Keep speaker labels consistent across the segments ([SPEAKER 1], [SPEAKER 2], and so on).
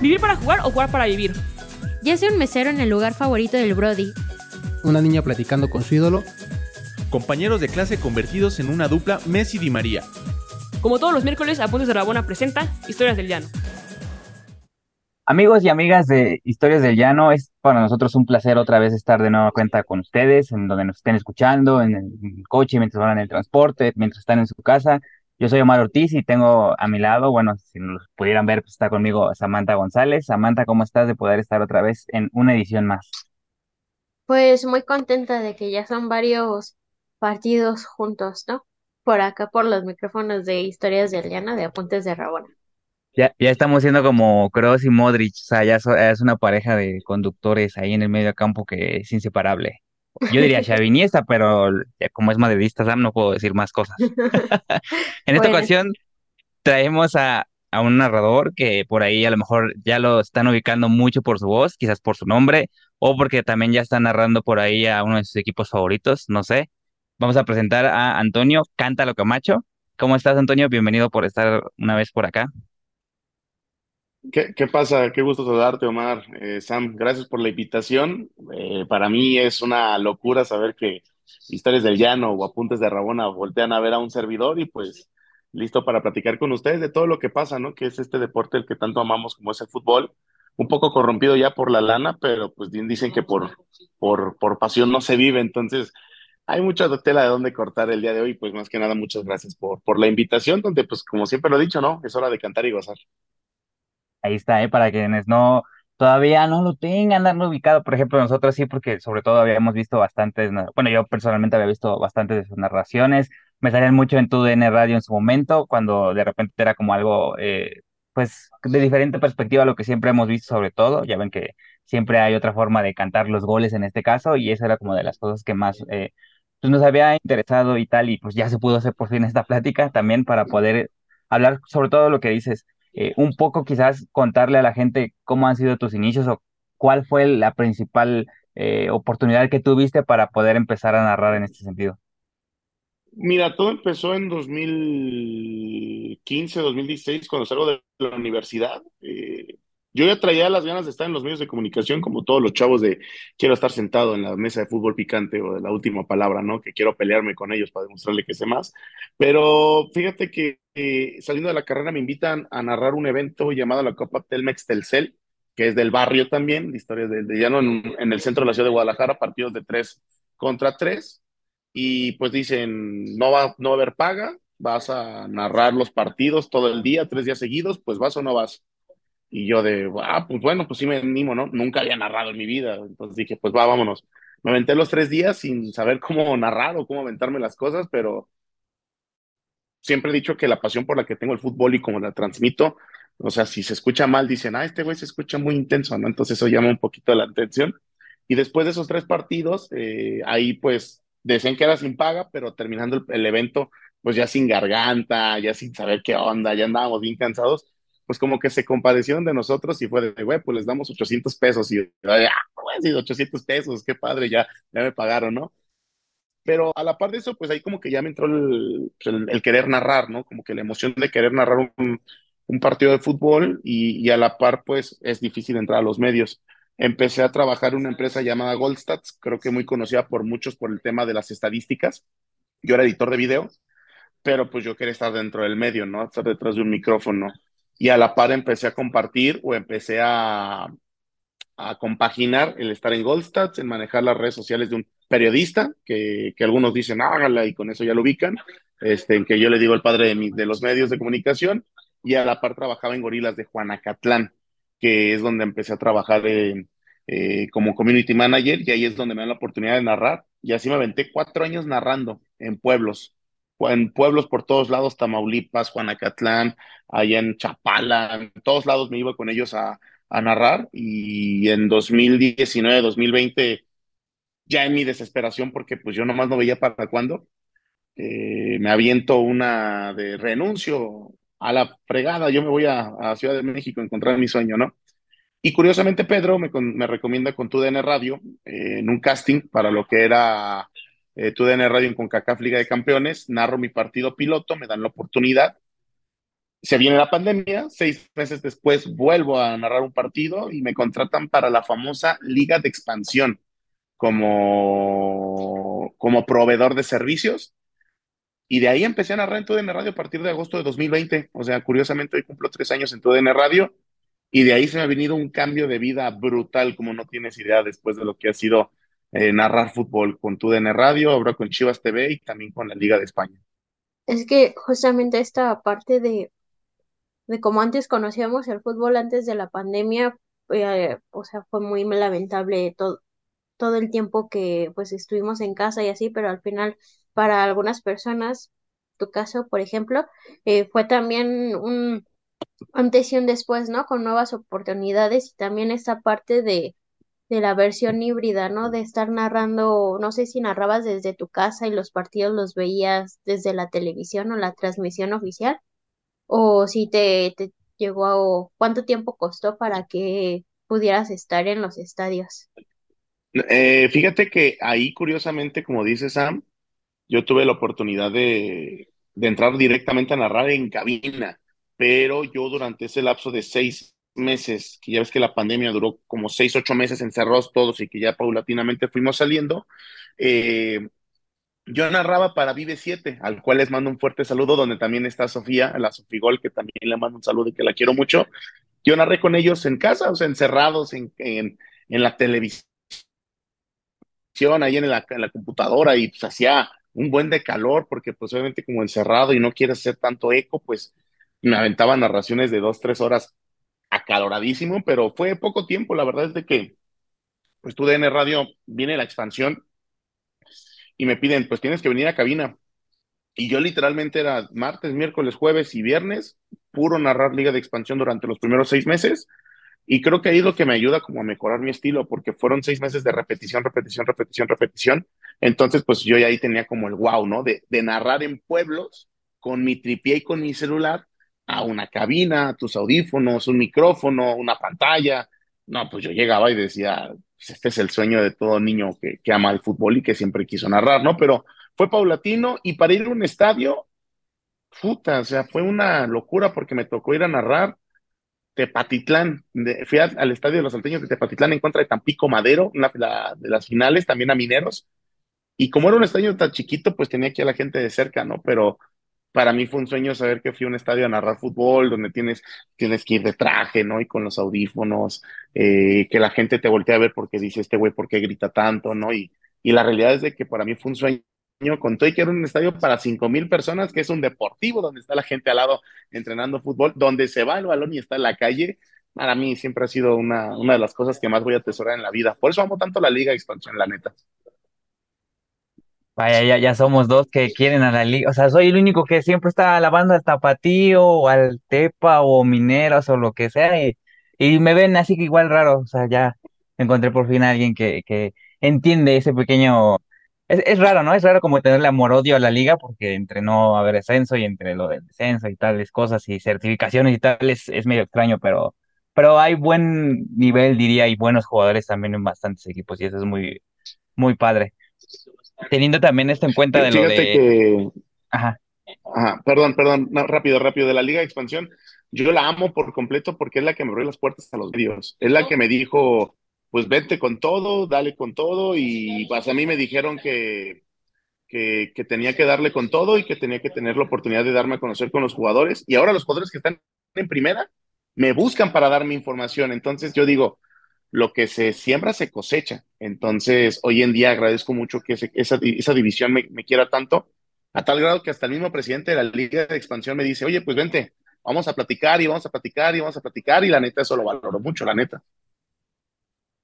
[SPEAKER 1] ¿Vivir para jugar o jugar para vivir?
[SPEAKER 2] Ya sea un mesero en el lugar favorito del Brody.
[SPEAKER 3] Una niña platicando con su ídolo.
[SPEAKER 4] Compañeros de clase convertidos en una dupla Messi Di María.
[SPEAKER 1] Como todos los miércoles, Apuntes de Rabona presenta Historias del Llano.
[SPEAKER 5] Amigos y amigas de Historias del Llano, es para nosotros un placer otra vez estar de nueva cuenta con ustedes, en donde nos estén escuchando, en el coche, mientras van en el transporte, mientras están en su casa. Yo soy Omar Ortiz y tengo a mi lado, bueno, si nos pudieran ver, pues está conmigo Samantha González. Samantha, ¿cómo estás de poder estar otra vez en una edición más?
[SPEAKER 2] Pues muy contenta de que ya son varios partidos juntos, ¿no? Por acá, por los micrófonos de Historias del Llano de Apuntes de Rabona.
[SPEAKER 5] Ya, ya estamos siendo como Kroos y Modric, o sea, ya so- es una pareja de conductores ahí en el medio campo que es inseparable. Yo diría Xavi Iniesta, pero como es madridista Sam, no puedo decir más cosas. En esta
[SPEAKER 2] Bueno,
[SPEAKER 5] ocasión traemos a, a un narrador que por ahí a lo mejor ya lo están ubicando mucho por su voz, quizás por su nombre, o porque también ya está narrando por ahí a uno de sus equipos favoritos, no sé. Vamos a presentar a Antonio Cántalo Camacho. ¿Cómo estás, Antonio? Bienvenido por estar una vez por acá.
[SPEAKER 6] ¿Qué, pasa? Qué gusto saludarte, Omar. Eh, Sam, gracias por la invitación. Eh, para mí es una locura saber que Historias del Llano o Apuntes de Rabona voltean a ver a un servidor y pues listo para platicar con ustedes de todo lo que pasa, ¿no? Que es este deporte el que tanto amamos como es el fútbol. Un poco corrompido ya por la lana, pero pues dicen que por, por, por pasión no se vive. Entonces, hay mucha tela de dónde cortar el día de hoy. Pues más que nada, muchas gracias por, por la invitación, donde pues como siempre lo he dicho, ¿no? Es hora de cantar y gozar.
[SPEAKER 5] Ahí está, ¿eh? Para quienes no, todavía no lo tengan, darlo ubicado. Por ejemplo, nosotros sí, porque sobre todo habíamos visto bastantes, bueno, yo personalmente había visto bastantes de sus narraciones. Me salían mucho en tu DN Radio en su momento, cuando de repente era como algo, eh, pues, de diferente perspectiva a lo que siempre hemos visto, sobre todo. Ya ven que siempre hay otra forma de cantar los goles en este caso, y esa era como de las cosas que más, eh, pues, nos había interesado y tal, y pues ya se pudo hacer por fin esta plática también para poder hablar sobre todo lo que dices eh, un poco quizás contarle a la gente cómo han sido tus inicios o cuál fue la principal eh, oportunidad que tuviste para poder empezar a narrar en este sentido.
[SPEAKER 6] Mira, todo empezó en 2015, 2016, cuando salgo de la universidad. Eh, yo ya traía las ganas de estar en los medios de comunicación, como todos los chavos de quiero estar sentado en la mesa de fútbol picante o de la última palabra, ¿no? Que quiero pelearme con ellos para demostrarle que sé más. Pero fíjate que eh, saliendo de la carrera me invitan a narrar un evento llamado la Copa Telmex Telcel, que es del barrio también, de historias de, de llano en, el centro de la ciudad de Guadalajara, partidos de tres contra tres y pues dicen, no va, no va a haber paga, vas a narrar los partidos todo el día, tres días seguidos, pues vas o no vas. Y yo de, ah, pues bueno, pues sí me animo, ¿no? Nunca había narrado en mi vida, entonces dije, pues va, vámonos. Me aventé los tres días sin saber cómo narrar o cómo aventarme las cosas, pero siempre he dicho que la pasión por la que tengo el fútbol y como la transmito, o sea, si se escucha mal, dicen, ah, este güey se escucha muy intenso, ¿no? Entonces eso llama un poquito la atención. Y después de esos tres partidos, eh, ahí pues decían que era sin paga, pero terminando el, el evento, pues ya sin garganta, ya sin saber qué onda, ya andábamos bien cansados, pues como que se compadecieron de nosotros y fue de, güey, pues les damos 800 pesos y, ah, sí, 800 pesos, qué padre, ya, ya me pagaron, ¿no? Pero a la par de eso, pues ahí como que ya me entró el, pues, el- el querer narrar, ¿no? Como que la emoción de querer narrar un, un partido de fútbol y, y a la par, pues es difícil entrar a los medios. Empecé a trabajar en una empresa llamada Goldstats, creo que muy conocida por muchos por el tema de las estadísticas. Yo era editor de video, pero pues yo quería estar dentro del medio, ¿no? Estar detrás de un micrófono. Y a la par empecé a compartir o empecé a, a compaginar el estar en Goldstats, en manejar las redes sociales de un periodista, que, que algunos dicen hágala y con eso ya lo ubican, este, en que yo le digo el padre de, mi- de los medios de comunicación, y a la par trabajaba en Gorilas de Juanacatlán, que es donde empecé a trabajar eh, como community manager, y ahí es donde me dan la oportunidad de narrar, y así me aventé cuatro años narrando en pueblos, en pueblos por todos lados, Tamaulipas, Juanacatlán, allá en Chapala, en todos lados me iba con ellos a narrar y en 2019, 2020, ya en mi desesperación, porque pues yo nomás no veía para cuándo, eh, me aviento una de renuncio a la fregada, yo me voy a, Ciudad de México a encontrar mi sueño, ¿no? Y curiosamente Pedro me, recomienda con TUDN Radio eh, en un casting para lo que era eh, TUDN Radio en CONCACAF Liga de Campeones, narro mi partido piloto, me dan la oportunidad se viene la pandemia, seis meses después vuelvo a narrar un partido y me contratan para la famosa Liga de Expansión como, como proveedor de servicios. Y de ahí empecé a narrar en TUDN Radio a partir de agosto de 2020. O sea, curiosamente hoy cumplo tres años en TUDN Radio y de ahí se me ha venido un cambio de vida brutal, como no tienes idea, después de lo que ha sido eh, narrar fútbol con TUDN Radio, ahora con Chivas TV y también con la Liga de España.
[SPEAKER 2] Es que justamente esta parte de, de como antes conocíamos el fútbol antes de la pandemia, eh, o sea, fue muy lamentable todo, todo el tiempo que pues estuvimos en casa y así, pero al final para algunas personas, tu caso, por ejemplo, eh, fue también un antes y un después, ¿no? Con nuevas oportunidades y también esta parte de, de la versión híbrida, ¿no? De estar narrando, no sé si narrabas desde tu casa y los partidos los veías desde la televisión o la transmisión oficial, o si te, te llegó a, cuánto tiempo costó para que pudieras estar en los estadios.
[SPEAKER 6] Eh, fíjate que ahí, curiosamente, como dice Sam, yo tuve la oportunidad de, de entrar directamente a narrar en cabina, pero yo durante ese lapso de seis meses, que ya ves que la pandemia duró como seis, ocho meses encerrados todos y que ya paulatinamente fuimos saliendo, eh, yo narraba para Vive 7, al cual les mando un fuerte saludo, donde también está Sofía, la Sofigol, que también le mando un saludo y que la quiero mucho. Yo narré con ellos en casa, o sea, encerrados en, en, la televisión ahí en la, en la computadora y pues hacía un buen de calor porque pues obviamente como encerrado y no quieres hacer tanto eco, pues me aventaba narraciones de dos, tres horas acaloradísimo, pero fue poco tiempo, la verdad es de que pues tu DN Radio viene la expansión y me piden, pues tienes que venir a cabina. Y yo literalmente era martes, miércoles, jueves y viernes, puro narrar Liga de Expansión durante los primeros seis meses y creo que ahí es lo que me ayuda como a mejorar mi estilo, porque fueron seis meses de repetición, repetición, repetición, repetición. Entonces, pues yo ya ahí tenía como el wow, ¿no? De, de narrar en pueblos con mi tripié y con mi celular a una cabina, tus audífonos, un micrófono, una pantalla. No, pues yo llegaba y decía, pues este es el sueño de todo niño que, que ama el fútbol y que siempre quiso narrar, ¿no? Pero fue paulatino y para ir a un estadio, puta, o sea, fue una locura porque me tocó ir a narrar Tepatitlán, de, fui al, estadio de los salteños de Tepatitlán en contra de Tampico Madero, una la, de las finales, también a Mineros. Y como era un estadio tan chiquito, pues tenía aquí a la gente de cerca, ¿no? Pero para mí fue un sueño saber que fui a un estadio a narrar fútbol, donde tienes, tienes que ir de traje, ¿no? Y con los audífonos, eh, que la gente te voltea a ver porque dice, este güey, ¿por qué grita tanto, ¿no? Y, y la realidad es de que para mí fue un sueño con todo y que era un estadio para cinco mil personas, que es un deportivo donde está la gente al lado entrenando fútbol, donde se va el balón y está en la calle, para mí siempre ha sido una, una de las cosas que más voy a atesorar en la vida. Por eso amo tanto la Liga Expansión, la neta.
[SPEAKER 5] Vaya, ya, ya somos dos que quieren a la liga. O sea, soy el único que siempre está alabando al Tapatío o al Tepa o Mineros o lo que sea. Y, y me ven así que igual raro. O sea, ya encontré por fin a alguien que, que entiende ese pequeño es, es raro, ¿no? Es raro como tenerle amor-odio a la liga porque entre no haber descenso y entre lo del descenso y tales cosas y certificaciones y tal es, es medio extraño, pero, pero hay buen nivel, diría, y buenos jugadores también en bastantes equipos y eso es muy, muy padre. Teniendo también esto en cuenta de lo
[SPEAKER 6] Fíjate
[SPEAKER 5] de...
[SPEAKER 6] que,
[SPEAKER 5] Ajá.
[SPEAKER 6] ajá, perdón, perdón, no, rápido, rápido, de la Liga de Expansión, yo la amo por completo porque es la que me abrió las puertas a los medios, es la que me dijo, pues vete con todo, dale con todo, y pues a mí me dijeron que, que, que tenía que darle con todo y que tenía que tener la oportunidad de darme a conocer con los jugadores, y ahora los jugadores que están en primera me buscan para darme información, entonces yo digo, lo que se siembra se cosecha. Entonces, hoy en día agradezco mucho que ese- esa, división me, me quiera tanto, a tal grado que hasta el mismo presidente de la Liga de Expansión me dice, oye, pues vente, vamos a platicar y vamos a platicar y vamos a platicar, y la neta, eso lo valoro mucho, la neta.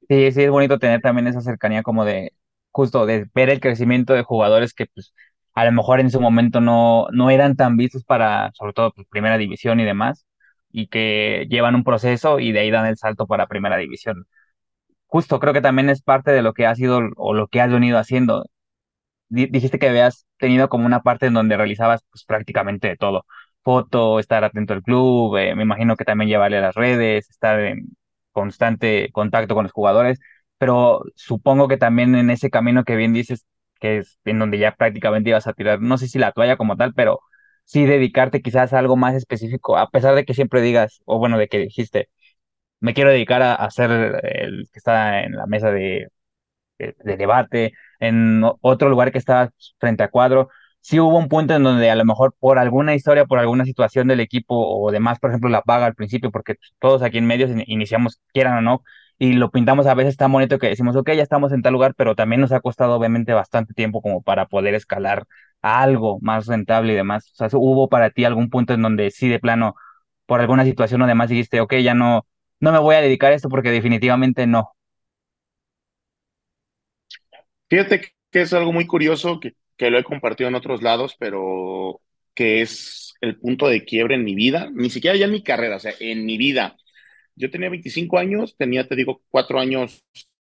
[SPEAKER 5] Sí, sí, es bonito tener también esa cercanía como de, justo, de ver el crecimiento de jugadores que pues a lo mejor en su momento no, no eran tan vistos para, sobre todo, pues, primera división y demás, y que llevan un proceso y de ahí dan el salto para primera división. Justo, creo que también es parte de lo que has sido o lo que has venido haciendo. Di- dijiste que habías tenido como una parte en donde realizabas pues prácticamente todo. Foto, estar atento al club, eh, me imagino que también llevarle a las redes, estar en constante contacto con los jugadores, pero supongo que también en ese camino que bien dices, que es en donde ya prácticamente ibas a tirar, no sé si la toalla como tal, pero sí dedicarte quizás a algo más específico, a pesar de que siempre digas, o bueno, de que dijiste, me quiero dedicar a, a ser el que está en la mesa de, de, de debate, en otro lugar que está frente a cuadro. Sí hubo un punto en donde a lo mejor por alguna historia, por alguna situación del equipo o demás, por ejemplo, la paga al principio, porque todos aquí en medios in- iniciamos, quieran o no, y lo pintamos a veces tan bonito que decimos, ok, ya estamos en tal lugar, pero también nos ha costado obviamente bastante tiempo como para poder escalar a algo más rentable y demás. O sea, ¿hubo para ti algún punto en donde sí de plano, por alguna situación o demás, dijiste, ok, ya no, no me voy a dedicar a esto porque definitivamente no?
[SPEAKER 6] Fíjate que es algo muy curioso que, que lo he compartido en otros lados, pero que es el punto de quiebre en mi vida, ni siquiera ya en mi carrera, o sea, en mi vida. Yo tenía 25 años, tenía, te digo, cuatro años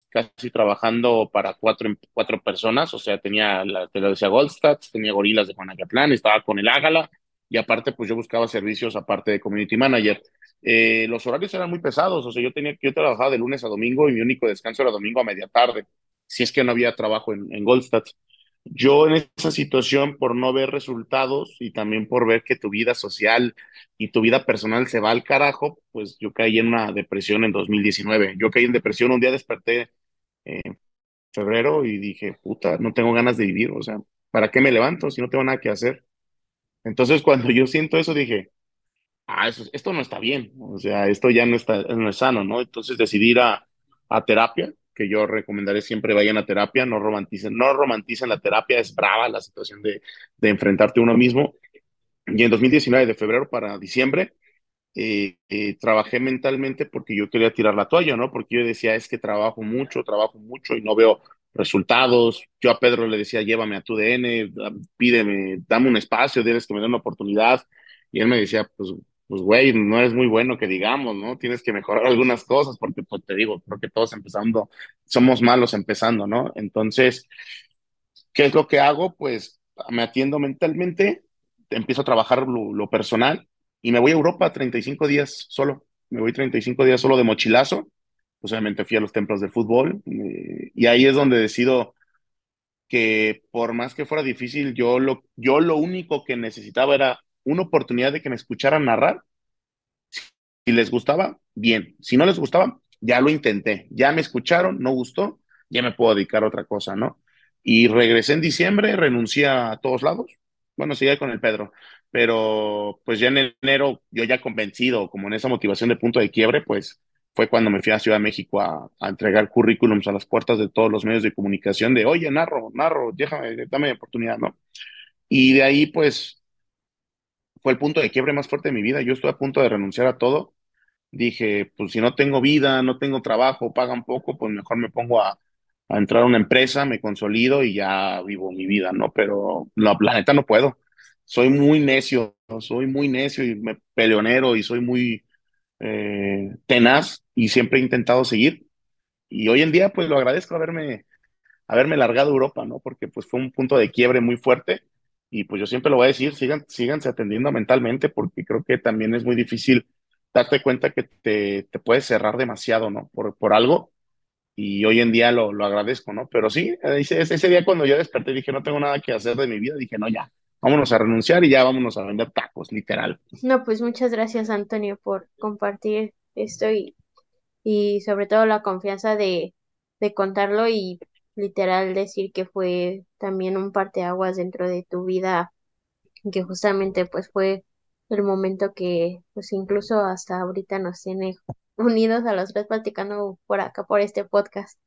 [SPEAKER 6] casi trabajando para cuatro, cuatro personas, o sea, tenía, la, te lo decía, Goldstats, tenía Gorilas de Juanacatlán, estaba con el Ágala, y aparte, pues yo buscaba servicios aparte de Community Manager. Eh, los horarios eran muy pesados, o sea, yo tenía, yo trabajaba de lunes a domingo y mi único descanso era domingo a media tarde, si es que no había trabajo en, en Goldstats. Yo en esa situación, por no ver resultados y también por ver que tu vida social y tu vida personal se va al carajo, pues yo caí en una depresión en 2019. Yo caí en depresión, un día desperté en febrero y dije, puta, no tengo ganas de vivir, o sea, ¿para qué me levanto si no tengo nada que hacer? Entonces cuando yo siento eso dije, ah, eso, esto no está bien, o sea, esto ya no está, no es sano, ¿no? Entonces decidí ir a, a terapia, que yo recomendaré siempre vayan a terapia, no romanticen, no romanticen la terapia, es brava la situación de, de enfrentarte a uno mismo. Y en 2019, de febrero para diciembre, eh, eh, trabajé mentalmente porque yo quería tirar la toalla, ¿no? Porque yo decía, es que trabajo mucho, trabajo mucho y no veo resultados. Yo a Pedro le decía, llévame a tu DN, pídeme, dame un espacio, debes que me dé una oportunidad. Y él me decía, pues, pues, güey, no eres muy bueno que digamos, ¿no? Tienes que mejorar algunas cosas porque, pues, te digo, creo todos empezando, somos malos empezando, ¿no? Entonces, ¿qué es lo que hago? Pues me atiendo mentalmente, empiezo a trabajar lo, lo personal y me voy a Europa 35 días solo. Me voy 35 días solo de mochilazo. Pues obviamente fui a los templos de fútbol eh, y ahí es donde decido que por más que fuera difícil, yo lo, yo lo único que necesitaba era una oportunidad de que me escucharan narrar. Si les gustaba, bien. Si no les gustaba, ya lo intenté. Ya me escucharon, no gustó, ya me puedo dedicar a otra cosa, ¿no? Y regresé en diciembre, renuncié a todos lados. Bueno, seguía con el Pedro, pero pues ya en enero, yo ya convencido, como en esa motivación de punto de quiebre, pues fue cuando me fui a Ciudad México a, a entregar currículums a las puertas de todos los medios de comunicación de, oye, narro, narro, déjame, dame oportunidad, ¿no? Y de ahí, pues, fue el punto de quiebre más fuerte de mi vida. Yo estuve a punto de renunciar a todo dije, pues si no tengo vida, no tengo trabajo, pagan poco, pues mejor me pongo a, entrar a una empresa, me consolido y ya vivo mi vida, ¿no? Pero no, la neta no puedo. Soy muy necio, soy muy necio y me peleonero y soy muy eh, tenaz y siempre he intentado seguir. Y hoy en día, pues lo agradezco haberme, haberme largado Europa, ¿no? Porque pues fue un punto de quiebre muy fuerte. Y pues yo siempre lo voy a decir, sigan, síganse atendiendo mentalmente, porque creo que también es muy difícil darte cuenta que te, te puedes cerrar demasiado, ¿no? Por, por algo. Y hoy en día lo, lo agradezco, ¿no? Pero sí, ese, ese día cuando yo desperté dije, no tengo nada que hacer de mi vida, dije, no, ya, vámonos a renunciar y ya vámonos a vender tacos, literal.
[SPEAKER 2] No, pues muchas gracias, Antonio, por compartir esto y, y sobre todo la confianza de, de contarlo y literal decir que fue también un parteaguas dentro de tu vida, que justamente pues fue el momento que pues incluso hasta ahorita nos tiene unidos a los tres platicando por acá por este podcast.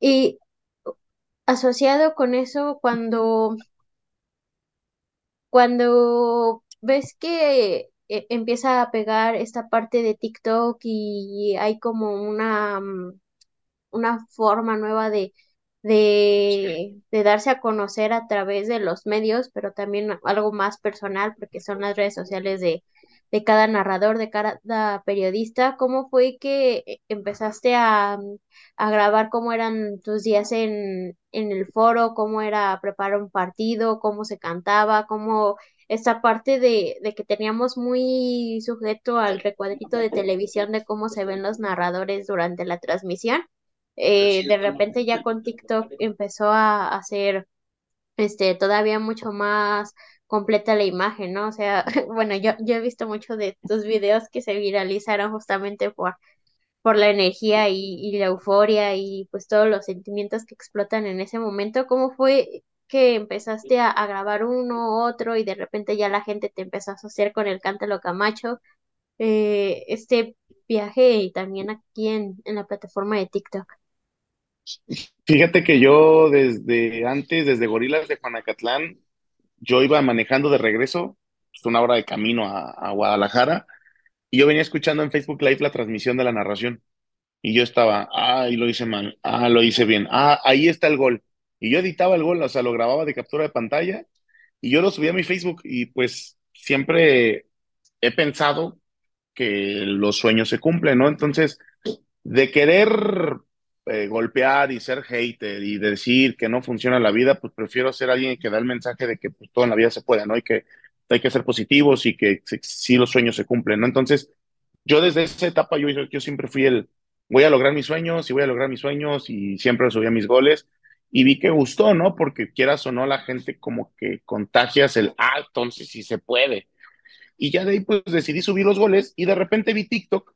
[SPEAKER 2] Y asociado con eso, cuando cuando ves que eh, empieza a pegar esta parte de TikTok y hay como una, mm, una forma nueva de, de, de darse a conocer a través de los medios, pero también algo más personal, porque son las redes sociales de, de cada narrador, de cada periodista. ¿Cómo fue que eh, empezaste a, mm, a grabar cómo eran tus días en, en el foro, cómo era preparar un partido, cómo se cantaba, cómo esta parte de, de que teníamos muy sujeto al recuadrito de televisión de cómo se ven los narradores durante la transmisión? Eh, de repente ya con TikTok empezó a hacer este todavía mucho más completa la imagen, ¿no? O sea, bueno, yo, yo he visto muchos de tus videos que se viralizaron justamente por, por la energía y, y la euforia y pues todos los sentimientos que explotan en ese momento. ¿Cómo fue que empezaste a, a grabar uno, otro y de repente ya la gente te empezó a asociar con el Cántalo Camacho? Eh, este viaje y también aquí en, en la plataforma de TikTok.
[SPEAKER 6] Fíjate que yo desde antes, desde Gorilas de Juanacatlán, yo iba manejando de regreso, pues, una hora de camino a, a Guadalajara, y yo venía escuchando en Facebook Live la transmisión de la narración. Y yo estaba, ah, y lo hice mal, ah, lo hice bien, ah, ahí está el gol. Y yo editaba el gol, o sea, lo grababa de captura de pantalla y yo lo subía a mi Facebook y pues siempre he pensado que los sueños se cumplen, ¿no? Entonces, de querer eh, golpear y ser hater y decir que no funciona la vida, pues prefiero ser alguien que da el mensaje de que pues, todo en la vida se puede, ¿no? Y que hay que ser positivos y que sí los sueños se cumplen, ¿no? Entonces, yo desde esa etapa, yo, yo siempre fui el, voy a lograr mis sueños y voy a lograr mis sueños y siempre subía mis goles y vi que gustó, ¿no? Porque quieras o no, la gente como que contagias el, ah, entonces sí se puede. Y ya de ahí pues decidí subir los goles y de repente vi TikTok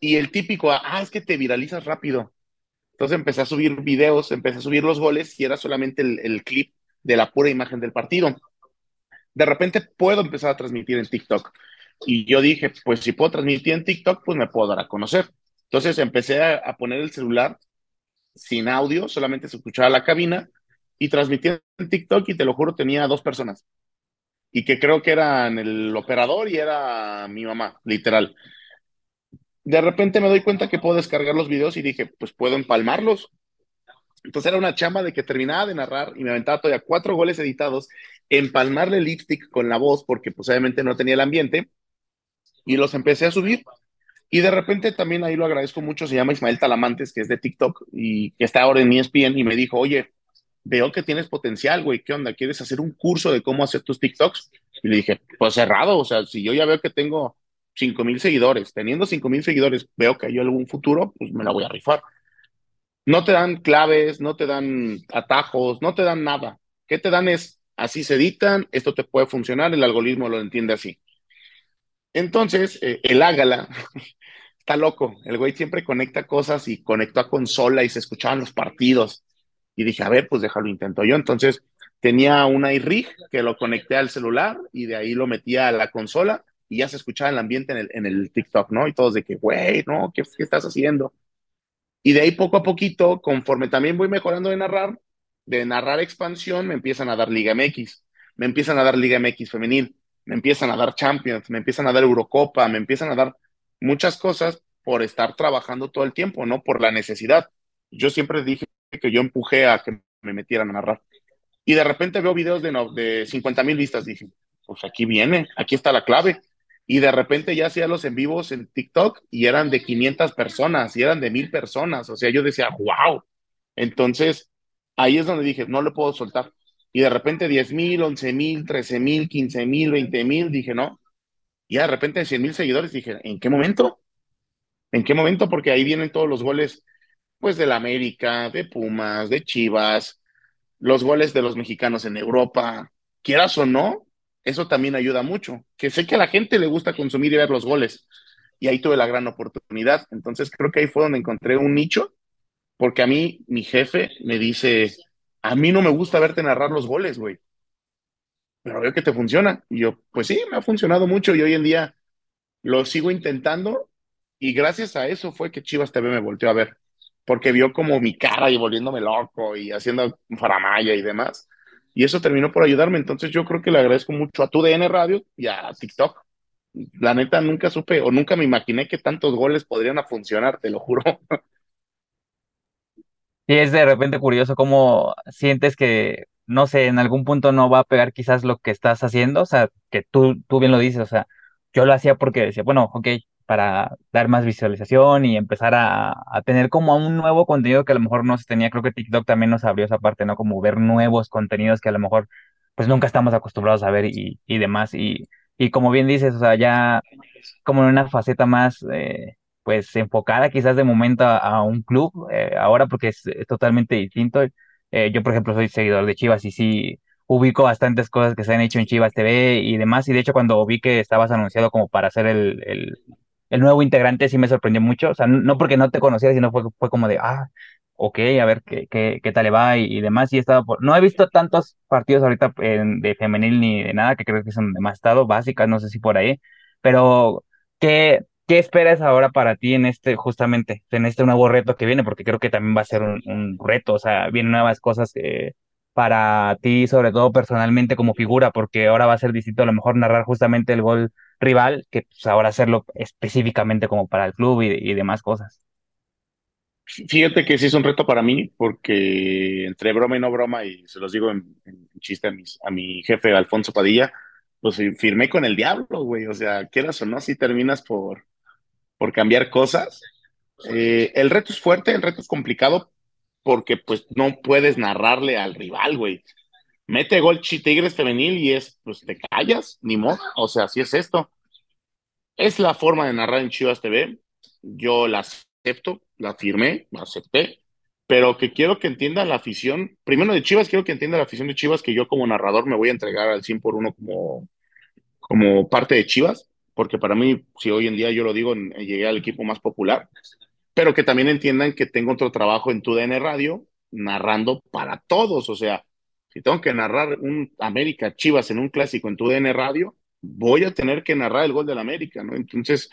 [SPEAKER 6] y el típico, ah, es que te viralizas rápido. Entonces empecé a subir videos, empecé a subir los goles y era solamente el, clip de la pura imagen del partido. De repente puedo empezar a transmitir en TikTok. Y yo dije, pues si puedo transmitir en TikTok, pues me puedo dar a conocer. Entonces empecé a, a poner el celular sin audio, solamente se escuchaba la cabina y transmitía en TikTok y te lo juro tenía dos personas. Y que creo que eran el operador y era mi mamá, literal. De repente me doy cuenta que puedo descargar los videos y dije, pues puedo empalmarlos. Entonces era una chamba de que terminaba de narrar y me aventaba todavía cuatro goles editados, empalmarle lipstick con la voz porque pues obviamente no tenía el ambiente y los empecé a subir y de repente también ahí lo agradezco mucho, se llama Ismael Talamantes, que es de TikTok y que está ahora en ESPN y me dijo, oye, veo que tienes potencial, güey, ¿qué onda? ¿Quieres hacer un curso de cómo hacer tus TikToks? Y le dije, pues cerrado, o sea, si yo ya veo que tengo 5 mil seguidores, teniendo 5 mil seguidores, veo que hay algún futuro, pues me la voy a rifar. No te dan claves, no te dan atajos, no te dan nada. ¿Qué te dan es, así se editan, esto te puede funcionar, el algoritmo lo entiende así. Entonces, eh, el Ágala está loco. El güey siempre conecta cosas y conectó a consola y se escuchaban los partidos. Y dije, a ver, pues déjalo intento yo. Entonces tenía una iRig que lo conecté al celular y de ahí lo metía a la consola y ya se escuchaba el ambiente en el, en el TikTok, ¿no? Y todos de que, güey, no, ¿qué, ¿qué estás haciendo? Y de ahí poco a poquito, conforme también voy mejorando de narrar, de narrar expansión, me empiezan a dar Liga MX, me empiezan a dar Liga MX femenil, me empiezan a dar Champions, me empiezan a dar Eurocopa, me empiezan a dar muchas cosas por estar trabajando todo el tiempo, no por la necesidad. Yo siempre dije que yo empujé a que me metieran a narrar. Y de repente veo videos de, no, de 50 mil vistas, dije, pues aquí viene, aquí está la clave. Y de repente ya hacía los en vivos en TikTok y eran de 500 personas y eran de mil personas. O sea, yo decía, wow. Entonces, ahí es donde dije, no lo puedo soltar. Y de repente 10 mil, 11 mil, 13 mil, 15 mil, 20 mil, dije, no, y de repente 100 mil seguidores, dije, ¿en qué momento? ¿En qué momento? Porque ahí vienen todos los goles, pues, de la América, de Pumas, de Chivas, los goles de los mexicanos en Europa, quieras o no, eso también ayuda mucho, que sé que a la gente le gusta consumir y ver los goles, y ahí tuve la gran oportunidad. Entonces creo que ahí fue donde encontré un nicho, porque a mí mi jefe me dice, a mí no me gusta verte narrar los goles, güey pero veo que te funciona. Y yo, pues sí, me ha funcionado mucho y hoy en día lo sigo intentando y gracias a eso fue que Chivas TV me volteó a ver, porque vio como mi cara y volviéndome loco y haciendo faramaya y demás. Y eso terminó por ayudarme. Entonces yo creo que le agradezco mucho a tu DN Radio y a TikTok. La neta nunca supe o nunca me imaginé que tantos goles podrían funcionar, te lo juro.
[SPEAKER 5] Y es de repente curioso cómo sientes que no sé, en algún punto no va a pegar quizás lo que estás haciendo, o sea, que tú, tú bien lo dices, o sea, yo lo hacía porque decía, bueno, ok, para dar más visualización y empezar a, a tener como un nuevo contenido que a lo mejor no se tenía, creo que TikTok también nos abrió esa parte, ¿no? Como ver nuevos contenidos que a lo mejor pues nunca estamos acostumbrados a ver y, y demás, y, y como bien dices, o sea, ya como en una faceta más... Eh, pues enfocada quizás de momento a, a un club, eh, ahora porque es, totalmente distinto. Eh, yo, por ejemplo, soy seguidor de Chivas y sí, ubico bastantes cosas que se han hecho en Chivas TV y demás. Y de hecho, cuando vi que estabas anunciado como para el, el, el nuevo integrante, sí me sorprendió mucho. O sea, no porque no te conocía, sino fue, fue como de, ah, ok, a ver qué, qué, qué tal le va y, y demás. Y he estado por... No he visto tantos partidos ahorita en- de femenil ni de nada, que creo que son demasiado básicas, no sé si por ahí. Pero, ¿qué, qué esperas ahora para ti en este, justamente, en este nuevo reto que viene? Porque creo que también va a ser un, un reto, o sea, vienen nuevas cosas eh, para ti, sobre todo personalmente como figura, porque ahora va a ser distinto a lo mejor narrar justamente el gol rival, que pues, ahora hacerlo específicamente como para el club y, demás cosas.
[SPEAKER 6] Fíjate que sí es un reto para mí, porque entre broma y no broma, y se los digo en, chiste a, mis, a mi jefe Alfonso Padilla, pues fi- firmé con el diablo, güey. O sea, quieras o no, si terminas por, por cambiar cosas. Eh, el reto es fuerte, el reto es complicado, porque pues no puedes narrarle al rival, güey. Mete gol Tigres femenil y es, pues te callas, ni modo. O sea, así es esto. Es la forma de narrar en Chivas TV. Yo la acepto, la firmé, la acepté, pero que quiero que entienda la afición. Primero de Chivas, quiero que entienda la afición de Chivas que yo como narrador me voy a entregar al 100 por uno como, como parte de Chivas, porque para mí, si hoy en día yo lo digo, llegué al equipo más popular, pero que también entiendan que tengo otro trabajo en TUDN Radio, narrando para todos. O sea, si tengo que narrar un América Chivas en un clásico en TUDN Radio, voy a tener que narrar el gol del América, ¿no? Entonces,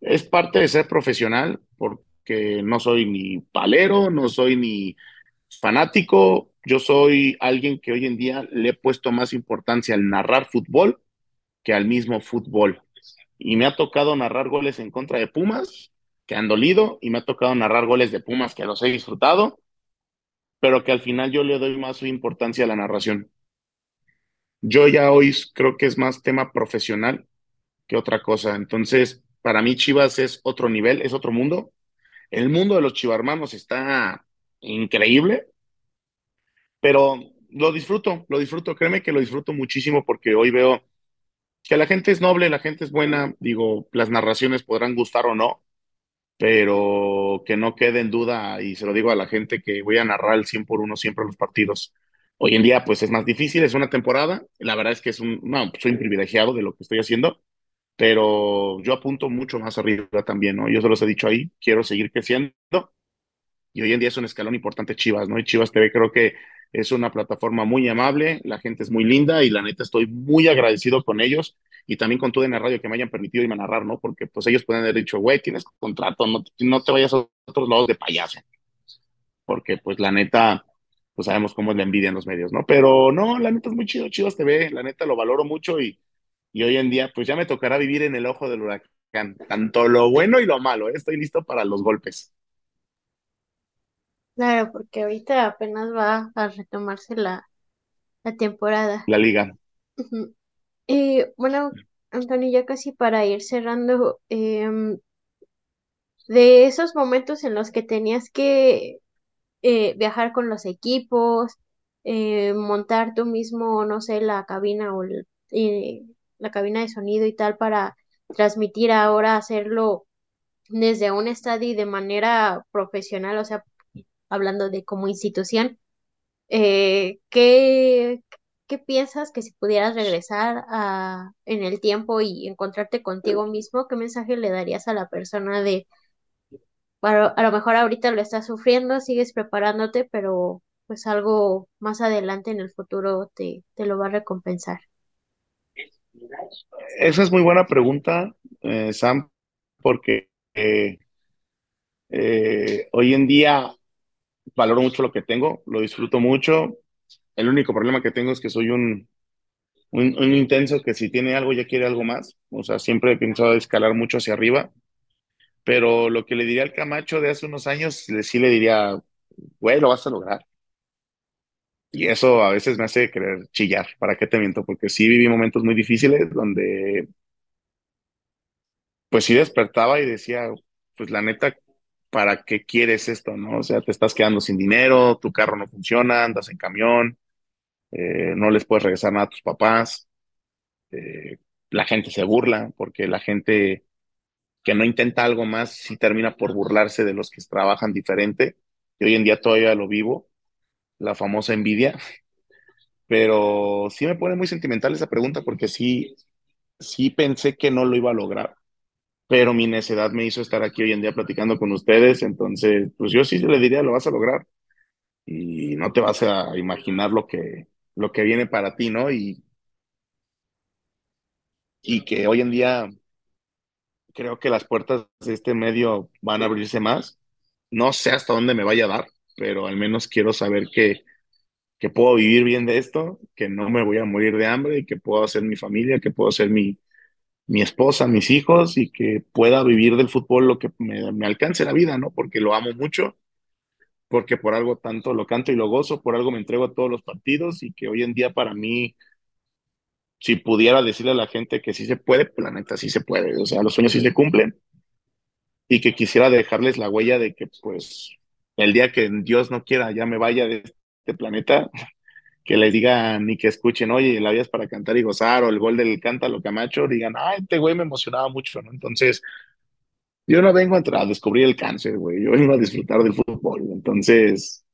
[SPEAKER 6] es parte de ser profesional, porque no soy ni palero, no soy ni fanático, yo soy alguien que hoy en día le he puesto más importancia al narrar fútbol que al mismo fútbol. Y me ha tocado narrar goles en contra de Pumas, que han dolido, y me ha tocado narrar goles de Pumas que los he disfrutado, pero que al final yo le doy más importancia a la narración. Yo ya hoy creo que es más tema profesional que otra cosa. Entonces, para mí Chivas es otro nivel, es otro mundo. El mundo de los chivarmanos está increíble, pero lo disfruto, lo disfruto, créeme que lo disfruto muchísimo porque hoy veo que la gente es noble, la gente es buena, digo, las narraciones podrán gustar o no, pero que no quede en duda, y se lo digo a la gente que voy a narrar el 100 por uno siempre los partidos. Hoy en día, pues es más difícil, es una temporada, la verdad es que es un, no, soy privilegiado de lo que estoy haciendo, pero yo apunto mucho más arriba también, ¿no? Yo se los he dicho ahí, quiero seguir creciendo y hoy en día es un escalón importante Chivas, ¿no? Y Chivas TV creo que es una plataforma muy amable, la gente es muy linda y la neta estoy muy agradecido con ellos y también con todo en la radio que me hayan permitido irme a narrar, ¿no? Porque pues ellos pueden haber dicho, güey, tienes contrato, no, no te vayas a otros lados de payaso, porque pues la neta, pues sabemos cómo es la envidia en los medios, ¿no? Pero no, la neta es muy chido, Chivas TV, la neta lo valoro mucho y, y hoy en día pues ya me tocará vivir en el ojo del huracán, tanto lo bueno y lo malo, ¿eh? Estoy listo para los golpes.
[SPEAKER 2] Claro, porque ahorita apenas va a retomarse la, la temporada.
[SPEAKER 6] La liga.
[SPEAKER 2] Ujú. Y bueno, Antonio, ya casi para ir cerrando, em, de esos momentos en los que tenías que eh, viajar con los equipos, eh, montar tú mismo, no sé, la cabina o el- eh, la cabina de sonido y tal para transmitir ahora, hacerlo desde un estadio y de manera profesional, o sea, hablando de como institución, ¿qué, qué piensas que si pudieras regresar a, en el tiempo y encontrarte contigo mismo, qué mensaje le darías a la persona de a lo mejor ahorita lo estás sufriendo, sigues preparándote, pero pues algo más adelante en el futuro te, te lo va a recompensar.
[SPEAKER 6] Esa es muy buena pregunta, eh, Sam, porque eh, eh, hoy en día valoro mucho lo que tengo, lo disfruto mucho. El único problema que tengo es que soy un, un, un intenso que si tiene algo ya quiere algo más. O sea, siempre he pensado escalar mucho hacia arriba, pero lo que le diría al Camacho de hace unos años, le- sí le diría, güey, lo vas a lograr. Y eso a veces me hace querer chillar, ¿para qué te miento? Porque sí viví momentos muy difíciles donde pues sí despertaba y decía, pues la neta, ¿para qué quieres esto, no? O sea, te estás quedando sin dinero, tu carro no funciona, andas en camión, eh, no les puedes regresar nada a tus papás, eh, la gente se burla porque la gente que no intenta algo más sí termina por burlarse de los que trabajan diferente. Y hoy en día todavía lo vivo, la famosa envidia. pero sí me pone muy sentimental esa pregunta porque sí, sí pensé que no lo iba a lograr, pero mi necedad me hizo estar aquí hoy en día platicando con ustedes, entonces, pues yo sí le diría, lo vas a lograr y no te vas a imaginar lo que, lo que viene para ti, ¿no? Y, y que hoy en día creo que las puertas de este medio van a abrirse más. No sé hasta dónde me vaya a dar, pero al menos quiero saber que, que puedo vivir bien de esto, que no me voy a morir de hambre y que puedo hacer mi familia, que puedo ser mi, mi esposa, mis hijos y que pueda vivir del fútbol lo que me, me alcance la vida, ¿no? Porque lo amo mucho, porque por algo tanto lo canto y lo gozo, por algo me entrego a todos los partidos y que hoy en día para mí si pudiera decirle a la gente que sí se puede, pues la neta sí se puede, o sea, los sueños sí se cumplen. Y que quisiera dejarles la huella de que pues el día que Dios no quiera ya me vaya de este planeta, que les digan y que escuchen, oye, la vida es para cantar y gozar, o el gol del Cántalo Camacho, digan, ay, este güey me emocionaba mucho, ¿no? Entonces, yo no vengo a descubrir el cáncer, güey, yo vengo a disfrutar del fútbol, entonces,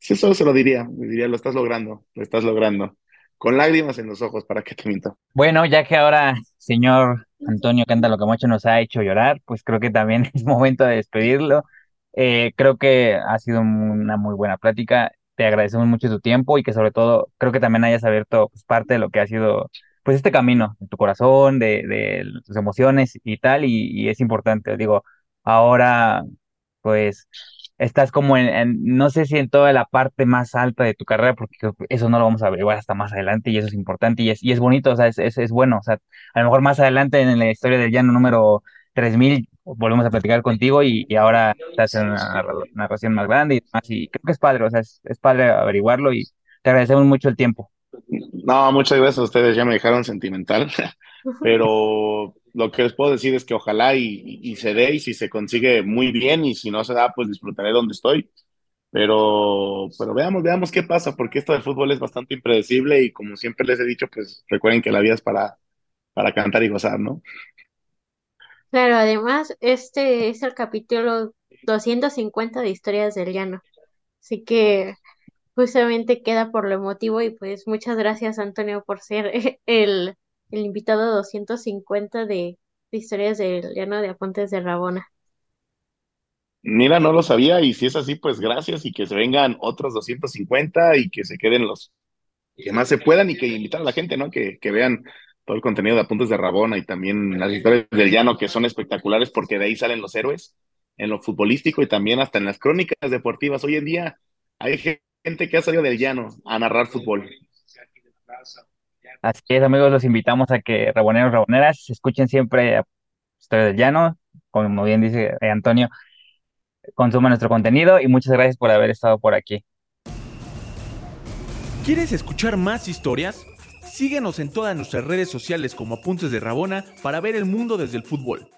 [SPEAKER 6] eso se lo diría, me diría, lo estás logrando, lo estás logrando con lágrimas en los ojos, para que te miento.
[SPEAKER 5] Bueno, ya que ahora señor Antonio Cántalo Camacho nos ha hecho llorar, pues creo que también es momento de despedirlo. Eh, creo que ha sido una muy buena plática. Te agradecemos mucho tu tiempo y que sobre todo creo que también hayas abierto pues, parte de lo que ha sido pues este camino de tu corazón, de, de tus emociones y tal, y, y es importante. Digo, ahora pues estás como en, no sé si en toda la parte más alta de tu carrera, porque eso no lo vamos a averiguar hasta más adelante y eso es importante y es, y es bonito, o sea, es, es, bueno, o sea, a lo mejor más adelante en la historia del llano número 3000 volvemos a platicar contigo y, y ahora estás en una narración más grande y demás, y creo que es padre, o sea, es, es padre averiguarlo y te agradecemos mucho el tiempo.
[SPEAKER 6] No, muchas gracias a ustedes, ya me dejaron sentimental, pero lo que les puedo decir es que ojalá y, se dé y si se consigue muy bien y si no se da, pues disfrutaré donde estoy. Pero, pero veamos, veamos qué pasa, porque esto del fútbol es bastante impredecible y como siempre les he dicho, pues recuerden que la vida es para, para cantar y gozar, ¿no?
[SPEAKER 2] Claro, además, este es el capítulo 250 de Historias del Llano. Así que justamente queda por lo emotivo y pues muchas gracias Antonio por ser el el invitado 250 de, de historias del llano de Apuntes de Rabona.
[SPEAKER 6] Mira, no lo sabía y si es así, pues gracias y que se vengan otros 250 y que se queden los que más se puedan y que invitar a la gente, ¿no? Que, que vean todo el contenido de Apuntes de Rabona y también las historias del llano que son espectaculares porque de ahí salen los héroes en lo futbolístico y también hasta en las crónicas deportivas. Hoy en día hay gente que ha salido del llano a narrar fútbol.
[SPEAKER 5] Así es, amigos, los invitamos a que raboneros, raboneras, escuchen siempre Historia del Llano, como bien dice eh, Antonio, consuman nuestro contenido y muchas gracias por haber estado por aquí.
[SPEAKER 4] ¿Quieres escuchar más historias? Síguenos en todas nuestras redes sociales como Apuntes de Rabona para ver el mundo desde el fútbol.